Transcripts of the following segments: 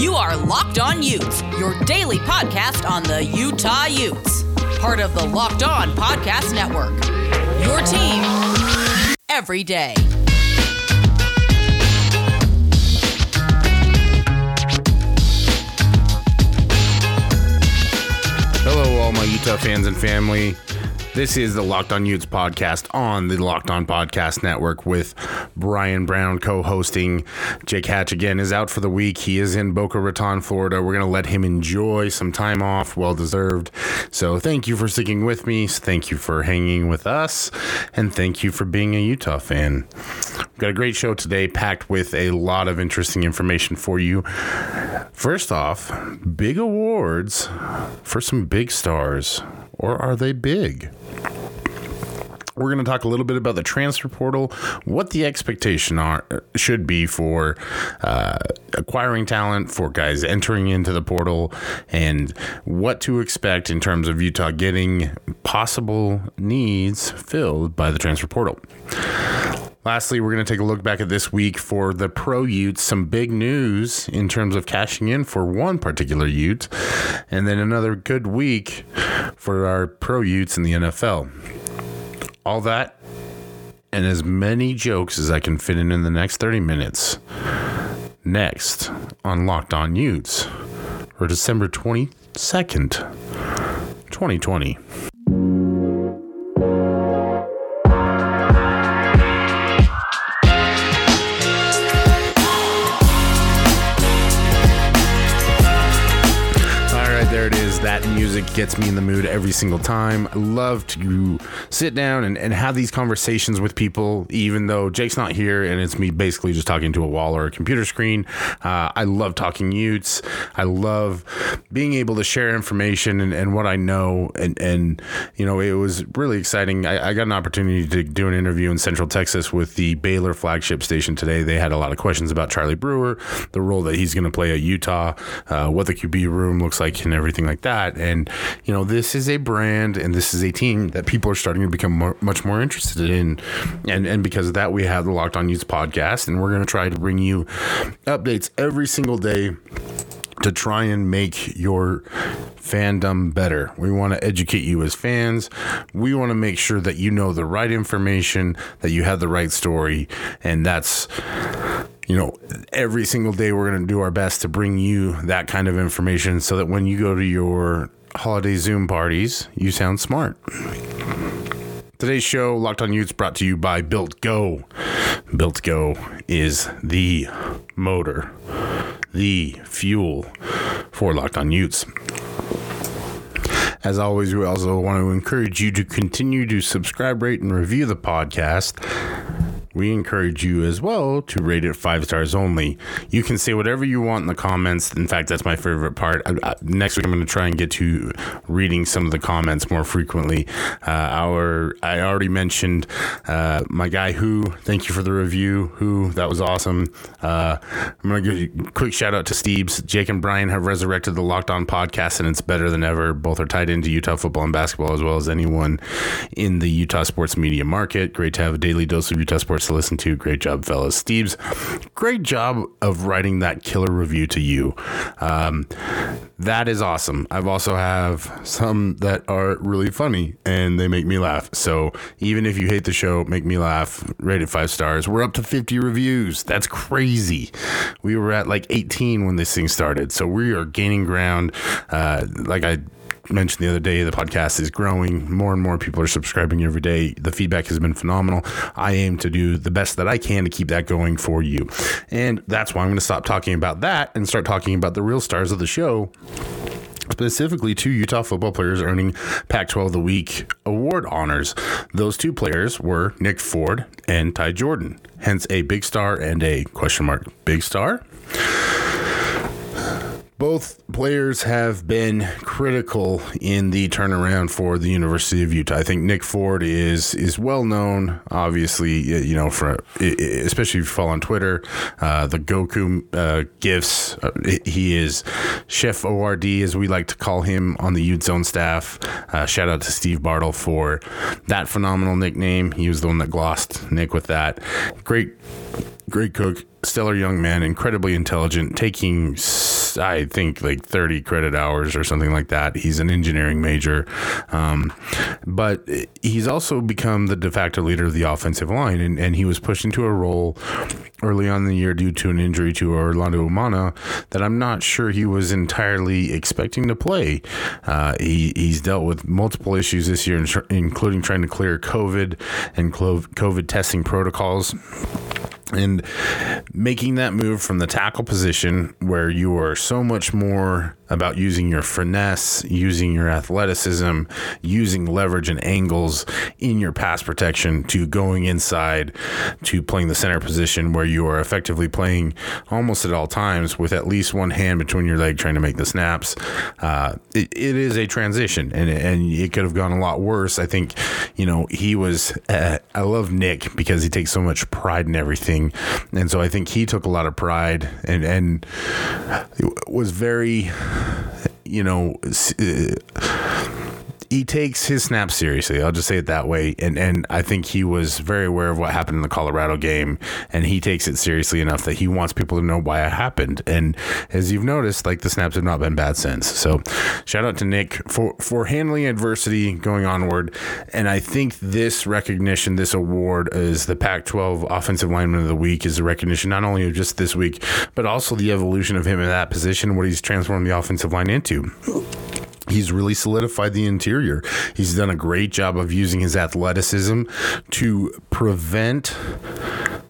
You are Locked On Utes, your daily podcast on the Utah Utes. Part of the Locked On Podcast Network. Your team every day. Hello, all my Utah fans and family. This is the Locked On Utes podcast on the Locked On Podcast Network with Brian Brown co hosting. Jake Hatch again is out for the week. He is in Boca Raton, Florida. We're going to let him enjoy some time off, well deserved. So thank you for sticking with me. Thank you for hanging with us. And thank you for being a Utah fan. We've got a great show today packed with a lot of interesting information for you. First off, big awards for some big stars. Or are they big? We're going to talk a little bit about the transfer portal, what the expectation are should be for uh, acquiring talent, for guys entering into the portal, and what to expect in terms of Utah getting possible needs filled by the transfer portal. Lastly, we're going to take a look back at this week for the pro Utes. Some big news in terms of cashing in for one particular Ute, and then another good week for our pro Utes in the NFL. All that and as many jokes as I can fit in in the next 30 minutes. Next on Locked On Utes for December 22nd, 2020. Music gets me in the mood every single time. I love to sit down and, and have these conversations with people, even though Jake's not here and it's me basically just talking to a wall or a computer screen. Uh, I love talking Utes. I love being able to share information and, and what I know. And, and, you know, it was really exciting. I, I got an opportunity to do an interview in Central Texas with the Baylor flagship station today. They had a lot of questions about Charlie Brewer, the role that he's going to play at Utah, uh, what the QB room looks like, and everything like that. And, you know, this is a brand and this is a team that people are starting to become more, much more interested in. And, and because of that, we have the Locked On Utes podcast, and we're going to try to bring you updates every single day to try and make your fandom better. We want to educate you as fans. We want to make sure that you know the right information, that you have the right story, and that's you know, every single day we're going to do our best to bring you that kind of information so that when you go to your holiday Zoom parties, you sound smart. Today's show, Locked on Utes, brought to you by Built Go. Built Go is the motor, the fuel for Locked on Utes. As always, we also want to encourage you to continue to subscribe, rate, and review the podcast we encourage you as well to rate it five stars only. You can say whatever you want in the comments. In fact, that's my favorite part. I, I, next week, I'm going to try and get to reading some of the comments more frequently. Uh, our I already mentioned uh, my guy who. Thank you for the review. Who that was awesome. Uh, I'm going to give a quick shout out to Steves. Jake and Brian have resurrected the Locked On podcast, and it's better than ever. Both are tied into Utah football and basketball as well as anyone in the Utah sports media market. Great to have a daily dose of Utah sports to listen to. Great job, fellas. Steve's great job of writing that killer review to you. Um, that is awesome. I've also have some that are really funny and they make me laugh. So even if you hate the show, make me laugh. Rate it five stars. We're up to 50 reviews. That's crazy. We were at like 18 when this thing started. So we are gaining ground. Uh, like I mentioned the other day, the podcast is growing. More and more people are subscribing every day. The feedback has been phenomenal. I aim to do the best that I can to keep that going for you. And that's why I'm going to stop talking about that and start talking about the real stars of the show specifically two Utah football players earning Pac 12 of the Week award honors. Those two players were Nick Ford and Ty Jordan, hence a big star and a question mark big star. Both players have been critical in the turnaround for the University of Utah. I think Nick Ford is is well known, obviously, you know, for especially if you follow on Twitter, uh, the Goku uh, gifts. Uh, he is Chef ORD, as we like to call him on the Ute Zone staff. Uh, shout out to Steve Bartle for that phenomenal nickname. He was the one that glossed Nick with that. Great, great cook, stellar young man, incredibly intelligent, taking I think like 30 credit hours or something like that. He's an engineering major, um, but he's also become the de facto leader of the offensive line, and, and he was pushed into a role early on in the year due to an injury to Orlando Umana that I'm not sure he was entirely expecting to play. Uh, he, he's dealt with multiple issues this year, including trying to clear COVID and COVID testing protocols and making that move from the tackle position where you are so much more about using your finesse, using your athleticism, using leverage and angles in your pass protection to going inside to playing the center position where you are effectively playing almost at all times with at least one hand between your leg trying to make the snaps. Uh, it, it is a transition and, and it could have gone a lot worse. I think, you know, he was, uh, I love Nick because he takes so much pride in everything. And so I think he took a lot of pride and, and was very you know, uh, he takes his snaps seriously. I'll just say it that way. And and I think he was very aware of what happened in the Colorado game, and he takes it seriously enough that he wants people to know why it happened. And as you've noticed, like the snaps have not been bad since. So shout out to Nick for for handling adversity going onward. And I think this recognition, this award, is the Pac-12 Offensive Lineman of the Week, is a recognition not only of just this week, but also the evolution of him in that position, what he's transformed the offensive line into he's really solidified the interior. He's done a great job of using his athleticism to prevent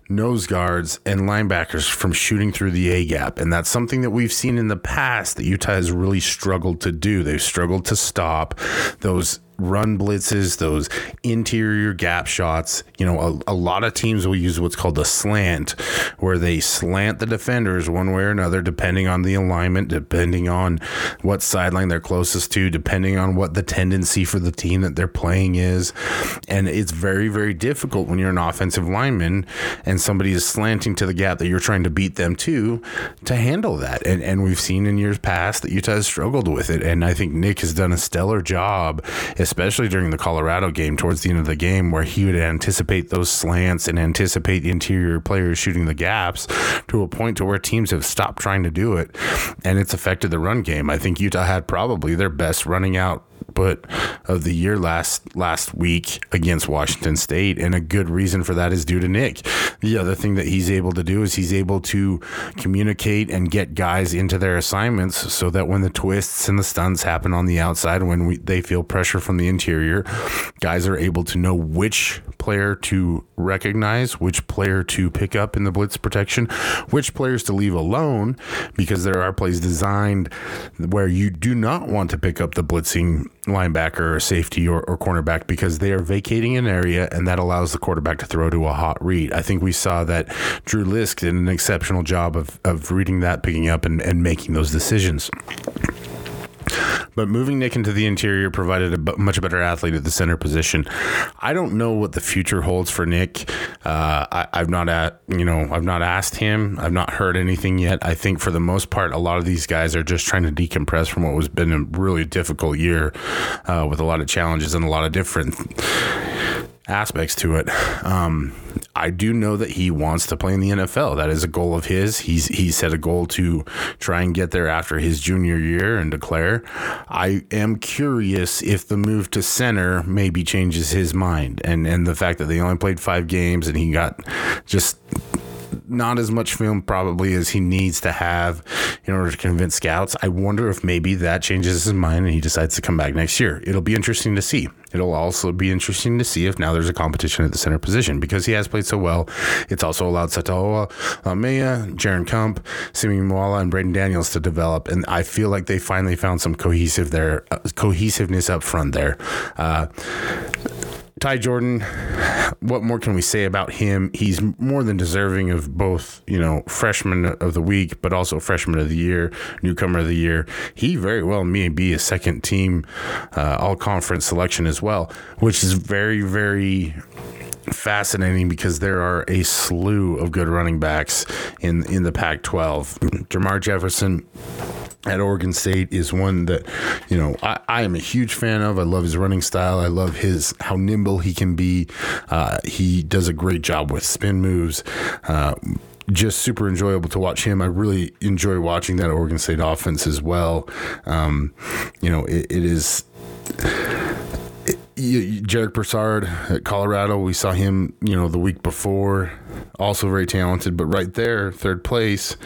nose guards and linebackers from shooting through the A gap. And that's something that we've seen in the past that Utah has really struggled to do. They've struggled to stop those run blitzes, those interior gap shots. You know, a, a, lot of teams will use what's called a slant, where they slant the defenders one way or another, depending on the alignment, depending on what sideline they're closest to, depending on what the tendency for the team that they're playing is. And it's very, very difficult when you're an offensive lineman and somebody is slanting to the gap that you're trying to beat them to to handle that. And, and we've seen in years past that Utah has struggled with it. And I think Nick has done a stellar job, during the Colorado game towards the end of the game, where he would anticipate those slants and anticipate the interior players shooting the gaps to a point to where teams have stopped trying to do it, and it's affected the run game. I think Utah had probably their best running out output of the year last last week against Washington State, and a good reason for that is due to Nick. The other thing that he's able to do is he's able to communicate and get guys into their assignments so that when the twists and the stunts happen on the outside, when we, they feel pressure from the interior, guys are able to know which player to recognize, which player to pick up in the blitz protection, which players to leave alone, because there are plays designed where you do not want to pick up the blitzing linebacker or safety or, or cornerback because they are vacating an area and that allows the quarterback to throw to a hot read. I think we saw that Drew Lisk did an exceptional job of, of reading that, picking up, and, and making those decisions. But moving Nick into the interior provided a much better athlete at the center position. I don't know what the future holds for Nick. Uh, I, have not at you know I've not asked him. I've not heard anything yet. I think for the most part, a lot of these guys are just trying to decompress from what was been a really difficult year uh, with a lot of challenges and a lot of different aspects to it. Um, I do know that he wants to play in the NFL. That is a goal of his. He's he set a goal to try and get there after his junior year and declare. I am curious if the move to center maybe changes his mind and and the fact that they only played five games and he got just not as much film probably as he needs to have in order to convince scouts. I wonder if maybe that changes his mind and he decides to come back next year. It'll be interesting to see. It'll also be interesting to see if now there's a competition at the center position because he has played so well. It's also allowed Sataoa, Laumea, Jaren Kump, Simi Moala, and Braeden Daniels to develop. And I feel like they finally found some cohesive there, uh, cohesiveness up front there. Uh, Ty Jordan, what more can we say about him? He's more than deserving of both, you know, freshman of the week, but also freshman of the year, newcomer of the year. He very well may be a second team uh, all conference selection as well, which is very, very fascinating because there are a slew of good running backs in in the Pac-12. Jermar Jefferson at Oregon State is one that, you know, I, I, am a huge fan of. I love his running style. I love his how nimble he can be. Uh, he does a great job with spin moves. Uh, just super enjoyable to watch him. I really enjoy watching that Oregon State offense as well. Um, you know, it, it is. Jarek Broussard at Colorado, we saw him, you know, the week before, also very talented, but right there, third place,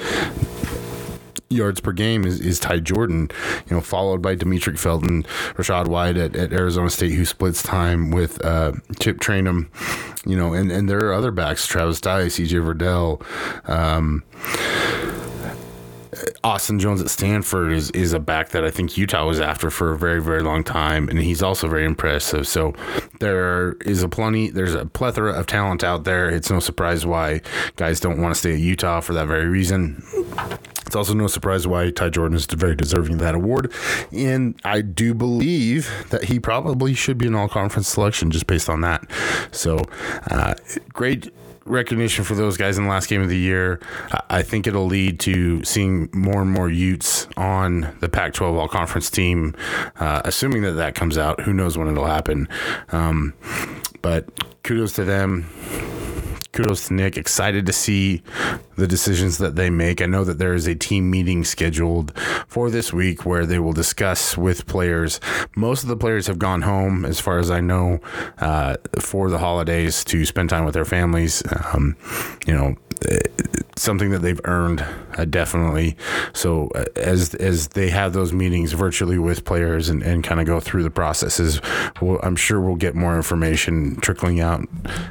yards per game is, is Ty Jordan, you know, followed by Demetric Felton, Rachaad White at, at Arizona State, who splits time with uh, Chip Trayanum, you know, and, and there are other backs, Travis Dye, CJ Verdell, um, Austin Jones at Stanford is is a back that I think Utah was after for a very very long time, and he's also very impressive. So there is a plenty, there's a plethora of talent out there. It's no surprise why guys don't want to stay at Utah for that very reason. It's also no surprise why Ty Jordan is very deserving of that award. And I do believe that he probably should be an all conference selection just based on that. So, uh, great recognition for those guys in the last game of the year. I think it'll lead to seeing more and more Utes on the Pac 12 all conference team, uh, assuming that that comes out. Who knows when it'll happen? Um, but kudos to them kudos to Nick. Excited to see the decisions that they make. I know that there is a team meeting scheduled for this week where they will discuss with players. Most of the players have gone home, as far as I know, uh, for the holidays to spend time with their families. Um, you know, something that they've earned uh, definitely. So uh, as as they have those meetings virtually with players and, and kind of go through the processes, we'll, I'm sure we'll get more information trickling out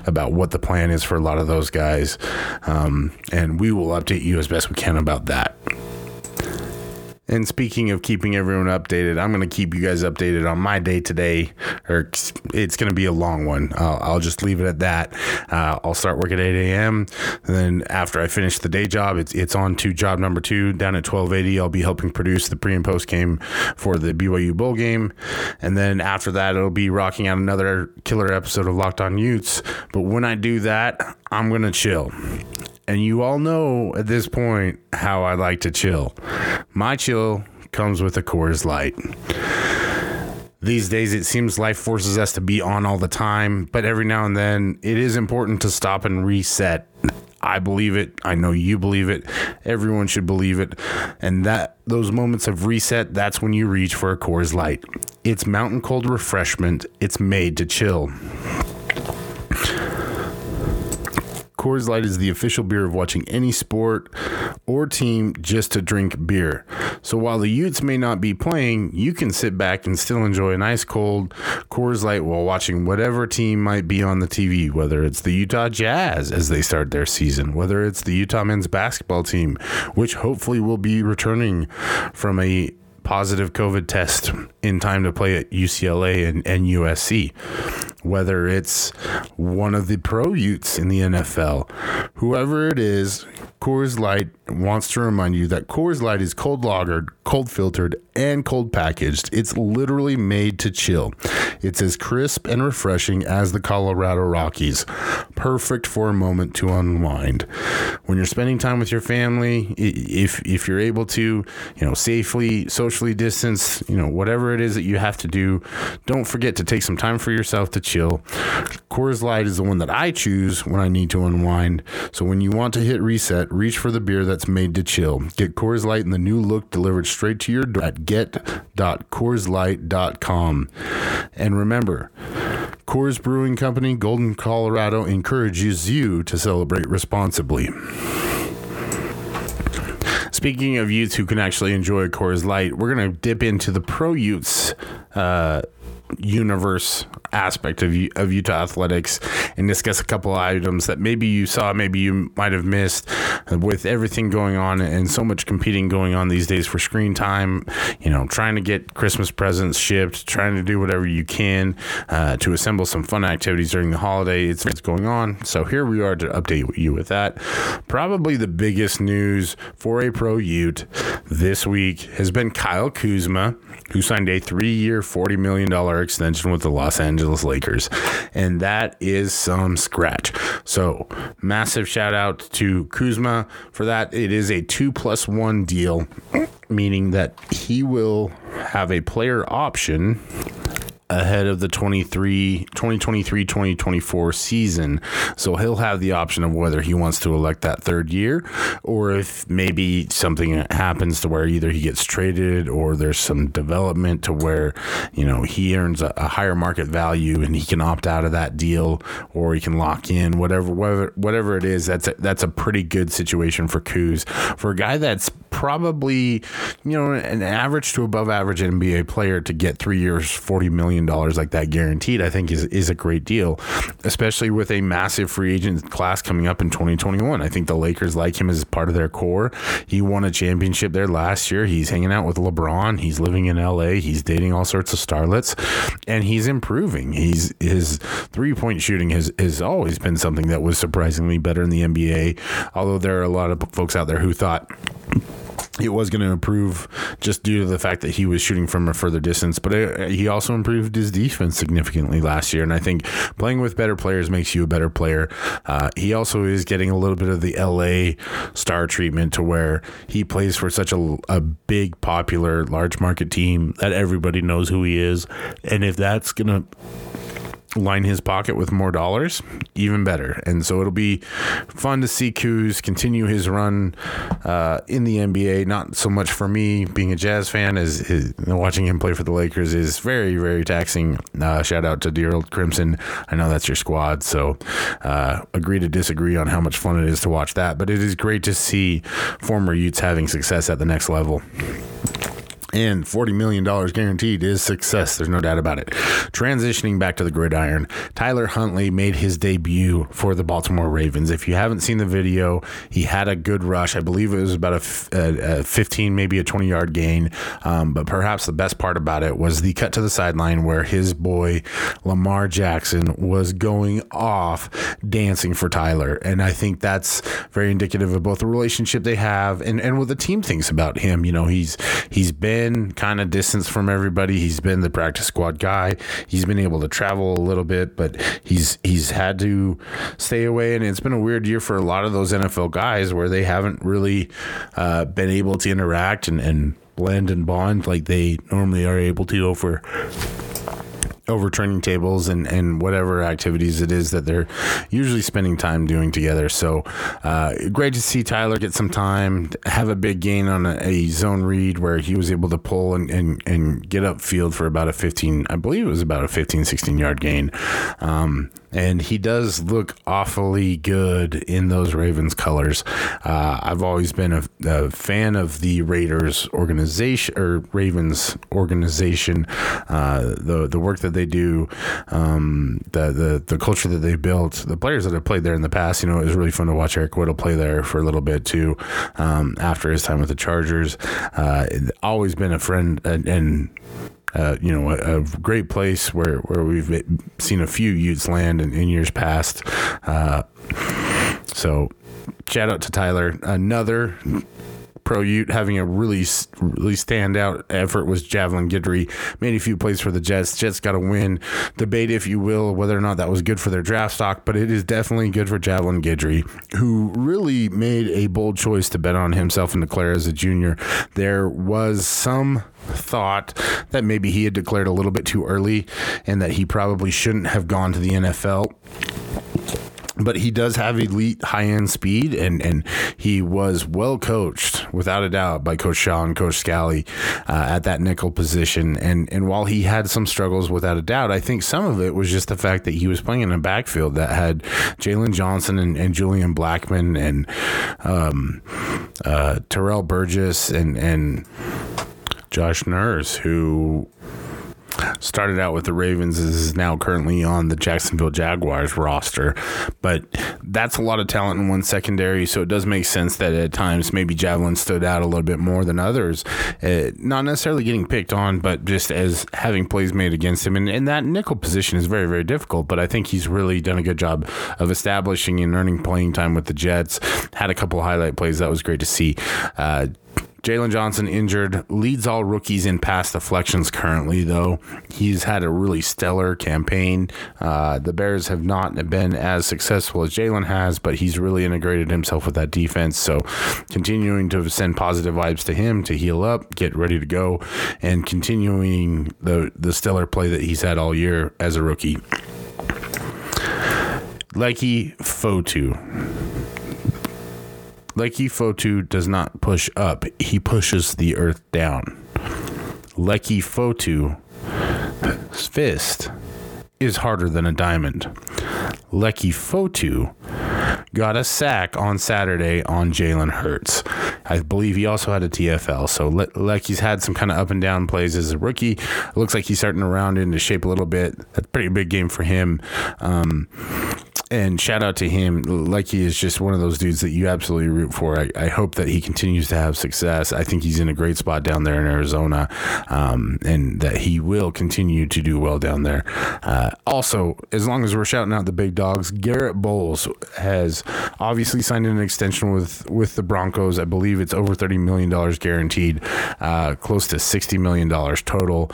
about what the plan is for a lot of those guys, um, and we will update you as best we can about that. And speaking of keeping everyone updated, I'm going to keep you guys updated on my day today, or it's going to be a long one. I'll, I'll just leave it at that. Uh, I'll start work at 8 a.m. Then after I finish the day job, it's it's on to job number two down at 1280. I'll be helping produce the pre and post game for the BYU bowl game, and then after that, it'll be rocking out another killer episode of Locked On Utes. But when I do that, I'm going to chill. And you all know at this point how I like to chill. My chill comes with a Coors Light. These days, it seems life forces us to be on all the time, but every now and then, it is important to stop and reset. I believe it. I know you believe it. Everyone should believe it. And that those moments of reset, that's when you reach for a Coors Light. It's mountain cold refreshment. It's made to chill. Coors Light is the official beer of watching any sport or team just to drink beer. So while the Utes may not be playing, you can sit back and still enjoy an ice cold Coors Light while watching whatever team might be on the TV, whether it's the Utah Jazz as they start their season, whether it's the Utah men's basketball team, which hopefully will be returning from a positive COVID test in time to play at UCLA and, and USC. Whether it's one of the pro Utes in the NFL, whoever it is, Coors Light wants to remind you that Coors Light is cold lagered, cold filtered, and cold packaged. It's literally made to chill. It's as crisp and refreshing as the Colorado Rockies. Perfect for a moment to unwind. When you're spending time with your family, if if you're able to, you know, safely socially distance, you know, whatever it is that you have to do, don't forget to take some time for yourself to chill. Coors Light is the one that I choose when I need to unwind. So when you want to hit reset, reach for the beer that's made to chill. Get Coors Light in the new look delivered straight to your door at get.coorslight.com. And remember, Coors Brewing Company, Golden, Colorado encourages you to celebrate responsibly. Speaking of Utes who can actually enjoy Coors Light, we're going to dip into the pro Utes uh, universe aspect of of Utah athletics and discuss a couple items that maybe you saw, maybe you might have missed. With everything going on and so much competing going on these days for screen time, you know, trying to get Christmas presents shipped, trying to do whatever you can uh, to assemble some fun activities during the holiday. It's, it's going on. So here we are to update you with that. Probably the biggest news for a pro Ute this week has been Kyle Kuzma, who signed a three-year, $40 million extension with the Los Angeles Lakers. And that is some scratch. So, massive shout out to Kuzma for that. It is a two plus one deal, meaning that he will have a player option ahead of the 23 2023 2024 season. So he'll have the option of whether he wants to elect that third year or if maybe something happens to where either he gets traded or there's some development to where you know he earns a, a higher market value and he can opt out of that deal or he can lock in whatever whatever whatever it is. That's a, that's a pretty good situation for Kuz. For a guy that's probably you know an average to above average NBA player to get 3 years 40 million dollars like that guaranteed I think is is a great deal especially with a massive free agent class coming up in 2021 I think the Lakers like him as part of their core. He won a championship there last year. He's hanging out with LeBron. He's living in LA he's dating all sorts of starlets and he's improving. He's his three point shooting has has always been something that was surprisingly better in the NBA although there are a lot of folks out there who thought it was going to improve just due to the fact that he was shooting from a further distance, but it, he also improved his defense significantly last year. And I think playing with better players makes you a better player. Uh, he also is getting a little bit of the LA star treatment to where he plays for such a, a big, popular, large market team that everybody knows who he is. And if that's going to line his pocket with more dollars, even better. And so it'll be fun to see Kuz continue his run uh, in the NBA. Not so much for me being a Jazz fan as, as watching him play for the Lakers is very, very taxing. Uh, shout out to dear old Crimson. I know that's your squad, so uh, agree to disagree on how much fun it is to watch that. But it is great to see former Utes having success at the next level and $40 million guaranteed is success. There's no doubt about it. Transitioning back to the gridiron, Tyler Huntley made his debut for the Baltimore Ravens. If you haven't seen the video, he had a good rush. I believe it was about a, a, a 15, maybe a 20 yard gain. Um, but perhaps the best part about it was the cut to the sideline where his boy Lamar Jackson was going off dancing for Tyler. And I think that's very indicative of both the relationship they have and, and what the team thinks about him. You know, he's he's been been kind of distance from everybody. He's been the practice squad guy. He's been able to travel a little bit, but he's he's had to stay away. And it's been a weird year for a lot of those NFL guys where they haven't really uh, been able to interact and, and blend and bond like they normally are able to over over training tables and, and whatever activities it is that they're usually spending time doing together. So uh, great to see Tyler get some time, have a big gain on a, a, zone read where he was able to pull and, and, and get upfield for about a 15, I believe it was about a 15, 16 yard gain. Um, and he does look awfully good in those Ravens colors. Uh, I've always been a, a, fan of the Raiders organization or Ravens organization, uh, the the work that they do, um, the the the culture that they built, the players that have played there in the past. You know, it was really fun to watch Eric Weddle play there for a little bit too, um, after his time with the Chargers. Uh, always been a friend and, and uh, you know, a, a, great place where, where we've seen a few Utes land in, in years past. Uh, so, shout out to Tyler. Another pro Ute having a really really standout effort was Javelin Guidry. Made a few plays for the Jets. Jets got a win. Debate, if you will, whether or not that was good for their draft stock, but it is definitely good for Javelin Guidry, who really made a bold choice to bet on himself and declare as a junior. There was some thought that maybe he had declared a little bit too early and that he probably shouldn't have gone to the NFL but he does have elite high end speed, and, and he was well coached, without a doubt, by Coach Shaw and Coach Scalley uh, at that nickel position. And and while he had some struggles, without a doubt, I think some of it was just the fact that he was playing in a backfield that had Jaylon Johnson and, and Julian Blackmon and um, uh, Terrell Burgess and and Josh Nurse, who started out with the Ravens is now currently on the Jacksonville Jaguars roster. But that's a lot of talent in one secondary, so it does make sense that at times maybe Javelin stood out a little bit more than others. Uh, not necessarily getting picked on, but just as having plays made against him. And, and that nickel position is very, very difficult, but I think he's really done a good job of establishing and earning playing time with the Jets. Had a couple highlight plays that was great to see. Uh, Jaylon Johnson injured, leads all rookies in pass deflections currently, though. He's had a really stellar campaign. Uh, the Bears have not been as successful as Jaylon has, but he's really integrated himself with that defense. So continuing to send positive vibes to him to heal up, get ready to go, and continuing the, the stellar play that he's had all year as a rookie. Leki Fotu. Leki Fotu does not push up, he pushes the earth down. Leki Fotu's fist is harder than a diamond. Leki Fotu got a sack on Saturday on Jalen Hurts. I believe he also had a TFL. So Leki's had some kind of up and down plays as a rookie. It looks like he's starting to round into shape a little bit. That's a pretty big game for him. Um, and shout out to him. Like he is just one of those dudes that you absolutely root for. I, I, hope that he continues to have success. I think he's in a great spot down there in Arizona, um, and that he will continue to do well down there. Uh, also, as long as we're shouting out the big dogs, Garrett Bolles has obviously signed an extension with with the Broncos. I believe it's over thirty million dollars guaranteed, uh, close to sixty million dollars total.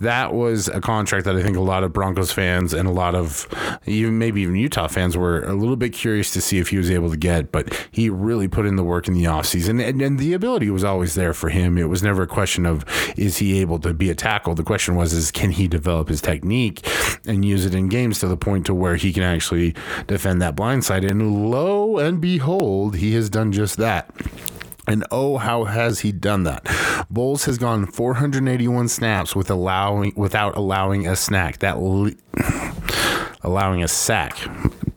That was a contract that I think a lot of Broncos fans and a lot of even maybe even Utah fans were a little bit curious to see if he was able to get, but he really put in the work in the offseason. And, and the ability was always there for him. It was never a question of is he able to be a tackle? The question was is can he develop his technique and use it in games to the point to where he can actually defend that blind side. And lo and behold, he has done just that. And oh, how has he done that? Bolles has gone 481 snaps with allowing without allowing a snack. That allowing a sack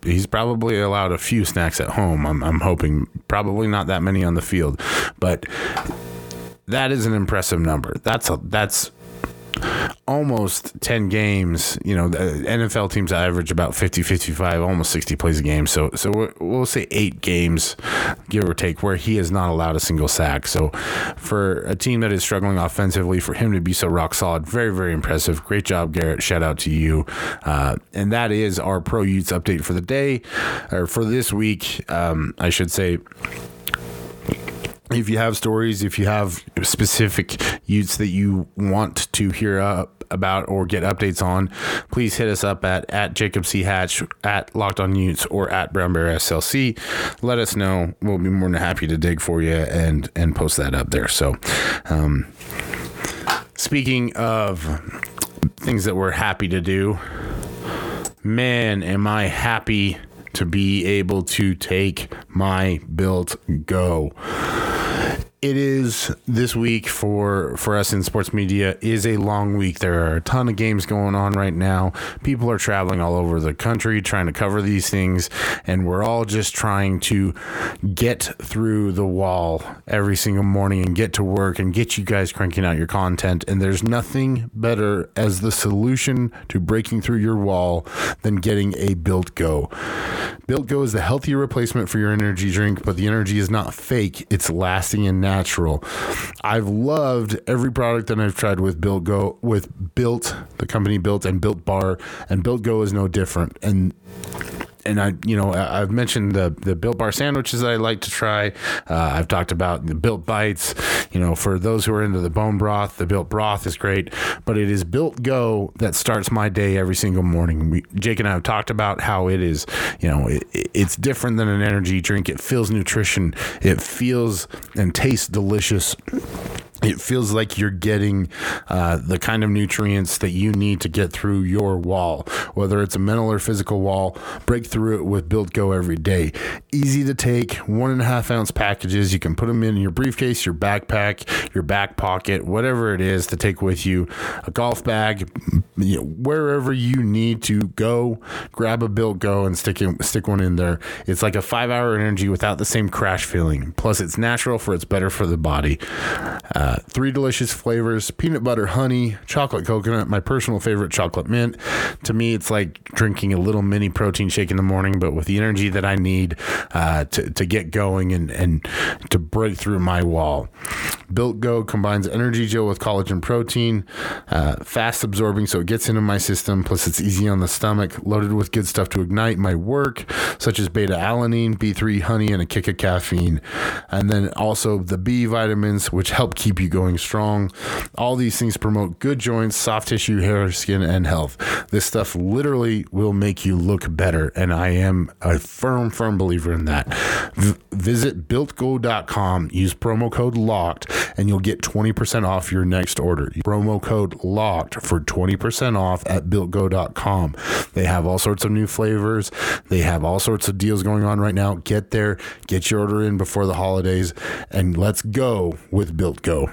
he's probably allowed a few snacks at home. I'm, I'm hoping probably not that many on the field, but that is an impressive number. That's a that's almost 10 games you know the nfl teams average about 50 55 almost 60 plays a game. So so we'll say eight games give or take where he has not allowed a single sack. So for a team that is struggling offensively for him to be so rock solid very very impressive. Great job garrett. Shout out to you. Uh, and that is our pro utes update for the day or for this week. Um, i should say if you have stories, if you have specific Utes that you want to hear up about or get updates on, please hit us up at, at Jacob C. Hatch, at Locked On Utes, or at Brown Bear SLC. Let us know. We'll be more than happy to dig for you and, and post that up there. So, um, speaking of things that we're happy to do, man, am I happy to be able to take my Built Go it is this week for for us in sports media is a long week. There are a ton of games going on right now. People are traveling all over the country trying to cover these things, and we're all just trying to get through the wall every single morning and get to work and get you guys cranking out your content. And there's nothing better as the solution to breaking through your wall than getting a Built Go. Built Go is the healthier replacement for your energy drink, but the energy is not fake. It's lasting and natural. I've loved every product that I've tried with Built Go, with Built, the company Built, and Built Bar, and Built Go is no different. And and I, you know, I've mentioned the the Built Bar sandwiches that I like to try. Uh, I've talked about the Built Bites. You know, for those who are into the bone broth, the Built Broth is great. But it is Built Go that starts my day every single morning. We, Jake and I have talked about how it is. You know, it, it's different than an energy drink. It feels nutrition. It feels and tastes delicious it feels like you're getting uh, the kind of nutrients that you need to get through your wall, whether it's a mental or physical wall. Break through it with Built Go every day. Easy to take, one and a half ounce packages. You can put them in your briefcase, your backpack, your back pocket, whatever it is to take with you. A golf bag, you know, wherever you need to go. Grab a Built Go and stick it, stick one in there. It's like a five hour energy without the same crash feeling. Plus, it's natural for it's better for the body. Uh, uh, three delicious flavors peanut butter, honey, chocolate coconut, my personal favorite, chocolate mint. To me, it's like drinking a little mini protein shake in the morning, but with the energy that I need uh, to, to get going and, and to break through my wall. Built Go combines energy gel with collagen protein, uh, fast absorbing, so it gets into my system. Plus, it's easy on the stomach, loaded with good stuff to ignite my work, such as beta alanine, B3 honey, and a kick of caffeine. And then also the B vitamins, which help keep you going strong. All these things promote good joints, soft tissue, hair, skin, and health. This stuff literally will make you look better. And I am a firm, firm believer in that. V- visit builtgo.com, use promo code LOCKED, and you'll get 20% off your next order. Promo code LOCKED for 20% off at builtgo.com. They have all sorts of new flavors, they have all sorts of deals going on right now. Get there, get your order in before the holidays, and let's go with Built Go.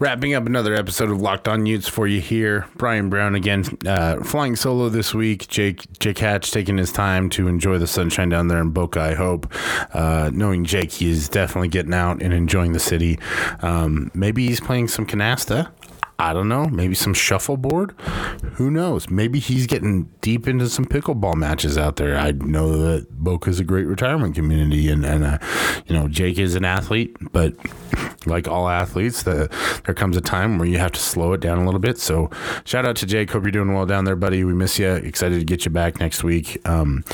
Wrapping up another episode of Locked On Utes for you here. Brian Brown again, uh, flying solo this week. Jake Jake Hatch taking his time to enjoy the sunshine down there in Boca. I hope, uh, knowing Jake, he is definitely getting out and enjoying the city. Um, maybe he's playing some canasta. I don't know. Maybe some shuffleboard. Who knows? Maybe he's getting deep into some pickleball matches out there. I know that Boca is a great retirement community, and and uh, you know Jake is an athlete, but like all athletes, the, there comes a time where you have to slow it down a little bit. So shout out to Jake. Hope you're doing well down there, buddy. We miss you. Excited to get you back next week. Um,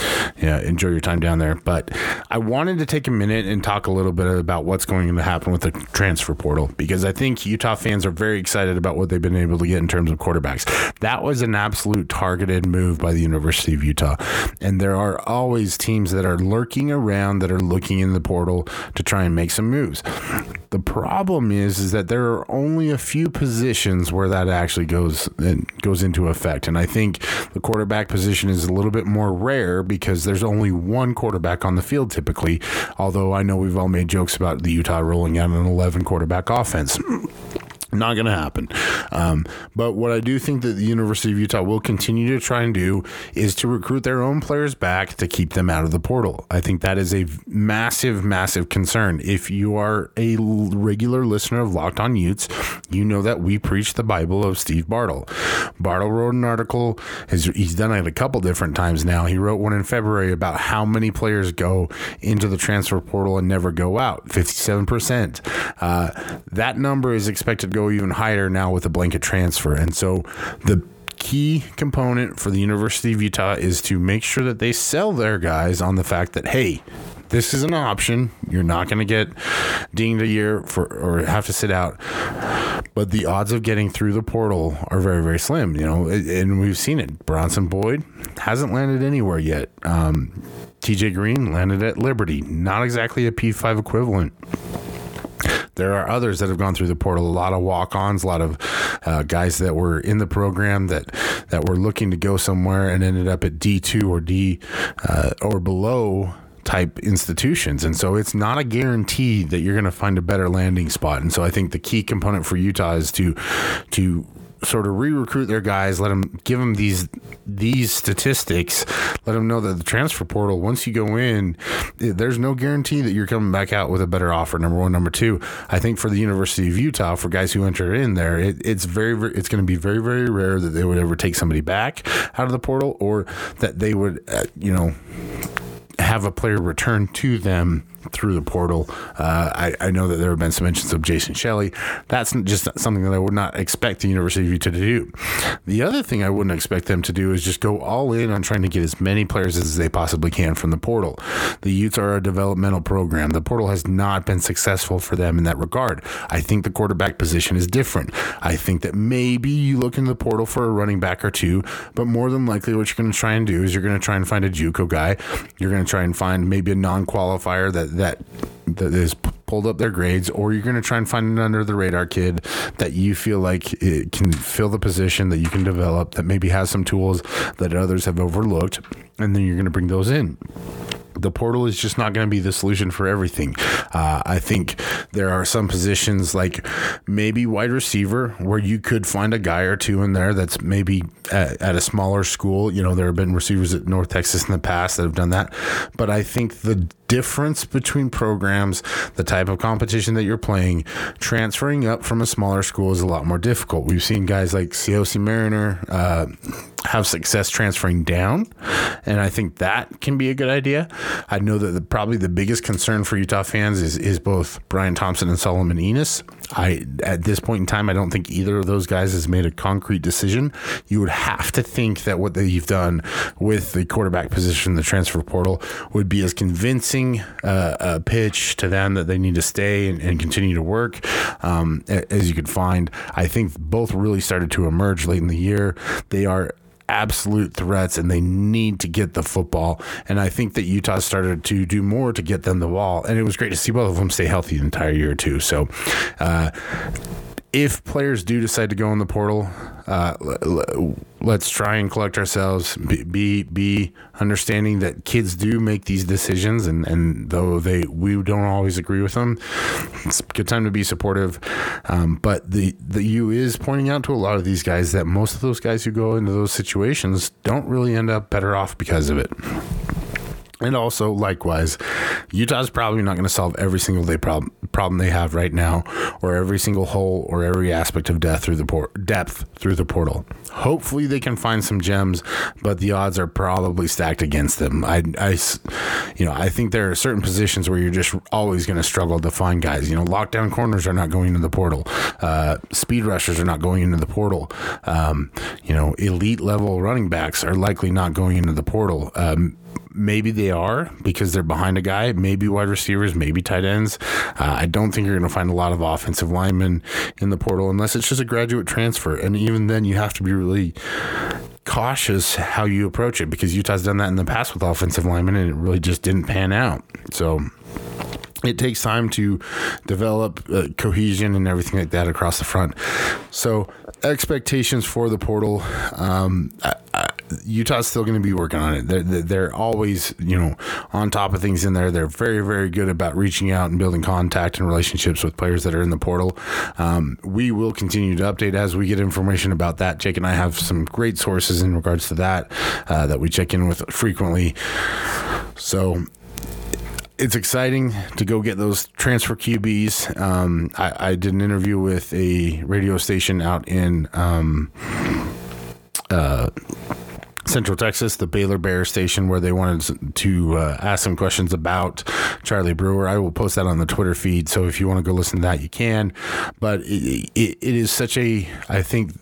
yeah, enjoy your time down there. But I wanted to take a minute and talk a little bit about what's going to happen with the transfer portal because I think Utah fans are very excited about what they've been able to get in terms of quarterbacks. That was an absolute targeted move by the University of Utah. And there are always teams that are lurking around that are looking in the portal to try and make some moves. The problem is is that there are only a few positions where that actually goes and goes into effect. And I think the quarterback position is a little bit more rare because there's only one quarterback on the field typically. Although I know we've all made jokes about the Utah rolling out an 11 quarterback offense. Not going to happen. Um, but what I do think that the University of Utah will continue to try and do is to recruit their own players back to keep them out of the portal. I think that is a massive, massive concern. If you are a regular listener of Locked On Utes, you know that we preach the Bible of Steve Bartle. Bartle wrote an article. he's done it a couple different times now. He wrote one in February about how many players go into the transfer portal and never go out 57%. Uh, that number is expected to go even higher now with a blanket transfer. And so the key component for the University of Utah is to make sure that they sell their guys on the fact that, hey, this is an option. You're not going to get dinged a year for or have to sit out. But the odds of getting through the portal are very, very slim, you know, and we've seen it. Bronson Boyd hasn't landed anywhere yet. Um, TJ Green landed at Liberty, not exactly a P5 equivalent. There are others that have gone through the portal. A lot of walk-ons, a lot of uh, guys that were in the program that that were looking to go somewhere and ended up at D two or D uh, or below type institutions. And so it's not a guarantee that you're going to find a better landing spot. And so I think the key component for Utah is to to sort of re-recruit their guys, let them give them these these statistics, let them know that the transfer portal once you go in, there's no guarantee that you're coming back out with a better offer. Number one, number two, I think for the University of Utah, for guys who enter in there, it, it's very, very it's going to be very very rare that they would ever take somebody back out of the portal or that they would, uh, you know have a player return to them through the portal. Uh, I, I, know that there have been some mentions of Jason Shelley. That's just something that I would not expect the University of Utah to do. The other thing I wouldn't expect them to do is just go all in on trying to get as many players as they possibly can from the portal. The Utes are a developmental program. The portal has not been successful for them in that regard. I think the quarterback position is different. I think that maybe you look in the portal for a running back or two, but more than likely, what you're going to try and do is you're going to try and find a JUCO guy. You're going to try and find maybe a non-qualifier that that that is pulled up their grades, or you're going to try and find an under the radar kid that you feel like it can fill the position that you can develop that maybe has some tools that others have overlooked, and then you're going to bring those in the portal is just not going to be the solution for everything. Uh, I think there are some positions like maybe wide receiver where you could find a guy or two in there that's maybe at, at, a smaller school. You know, there have been receivers at North Texas in the past that have done that. But I think the difference between programs, the type of competition that you're playing, transferring up from a smaller school is a lot more difficult. We've seen guys like COC Mariner, uh, have success transferring down, and I think that can be a good idea. I know that the, probably the biggest concern for Utah fans is is both Bryan Thompson and Solomon Enis. I at this point in time, I don't think either of those guys has made a concrete decision. You would have to think that what they've done with the quarterback position, the transfer portal, would be as convincing uh, a pitch to them that they need to stay and, and continue to work um, as you could find. I think both really started to emerge late in the year. They are absolute threats and they need to get the football. And I think that Utah started to do more to get them the ball. And it was great to see both of them stay healthy the entire year, too. So, uh, if players do decide to go in the portal, uh, let's try and collect ourselves. Be, be, be understanding that kids do make these decisions, and, and though they we don't always agree with them, it's a good time to be supportive. Um, but the the U is pointing out to a lot of these guys that most of those guys who go into those situations don't really end up better off because of it. And also, likewise, Utah's probably not going to solve every single day problem problem they have right now, or every single hole, or every aspect of depth through the port depth through the portal. Hopefully, they can find some gems, but the odds are probably stacked against them. I, I you know, I think there are certain positions where you're just always going to struggle to find guys. You know, lockdown corners are not going into the portal. Uh, speed rushers are not going into the portal. Um, you know, elite level running backs are likely not going into the portal. Um, maybe they are because they're behind a guy. Maybe wide receivers, maybe tight ends. Uh, I don't think you're going to find a lot of offensive linemen in the portal unless it's just a graduate transfer. And even then, you have to be really cautious how you approach it because Utah's done that in the past with offensive linemen and it really just didn't pan out. So it takes time to develop uh, cohesion and everything like that across the front. So expectations for the portal, um, I, Utah's still going to be working on it. They're, they're always, you know, on top of things in there. They're very, very good about reaching out and building contact and relationships with players that are in the portal. Um, we will continue to update as we get information about that. Jake and I have some great sources in regards to that uh, that we check in with frequently. So it's exciting to go get those transfer QBs. Um, I, I, did an interview with a radio station out in um, uh, Central Texas, the Baylor Bear station, where they wanted to uh, ask some questions about Charlie Brewer. I will post that on the Twitter feed. So if you want to go listen to that, you can. But it, it, it is such a, I think,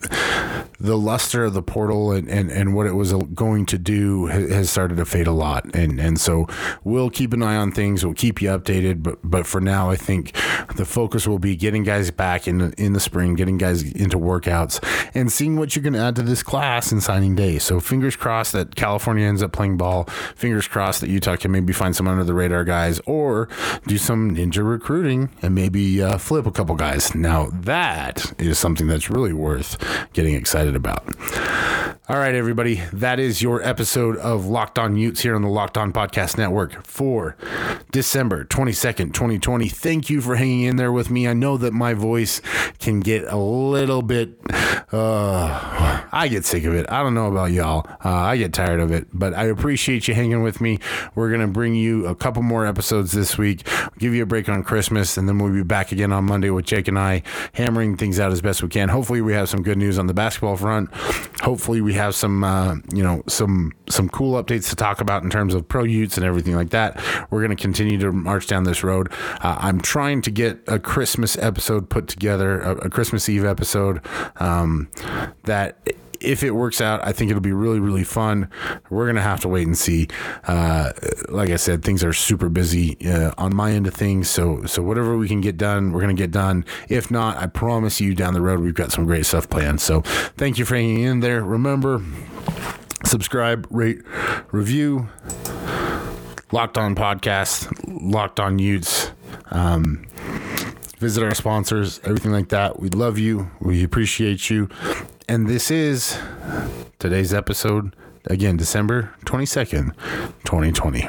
the luster of the portal and, and, and what it was going to do has started to fade a lot. And and so we'll keep an eye on things. We'll keep you updated. But but for now, I think the focus will be getting guys back in the, in the spring, getting guys into workouts, and seeing what you can add to this class in signing day. So fingers crossed that California ends up playing ball. Fingers crossed that Utah can maybe find some under the radar guys or do some ninja recruiting and maybe uh, flip a couple guys. Now that is something that's really worth getting excited excited about. All right, everybody, that is your episode of Locked On Utes here on the Locked On Podcast Network for December 22nd, 2020. Thank you for hanging in there with me. I know that my voice can get a little bit, uh, I get sick of it. I don't know about y'all. Uh, I get tired of it, but I appreciate you hanging with me. We're going to bring you a couple more episodes this week, we'll give you a break on Christmas, and then we'll be back again on Monday with Jake and I hammering things out as best we can. Hopefully, we have some good news on the basketball front. Hopefully, we have some, uh, you know, some some cool updates to talk about in terms of pro Utes and everything like that. We're going to continue to march down this road. Uh, I'm trying to get a Christmas episode put together, a, a Christmas Eve episode um, that if it works out, I think it'll be really, really fun. We're going to have to wait and see. Uh, like I said, things are super busy uh, on my end of things. So, so whatever we can get done, we're going to get done. If not, I promise you down the road, we've got some great stuff planned. So thank you for hanging in there. Remember, subscribe, rate, review. Locked on podcast, locked on Utes. Um, visit our sponsors, everything like that. We love you. We appreciate you. And this is today's episode, again, December 22nd, 2020.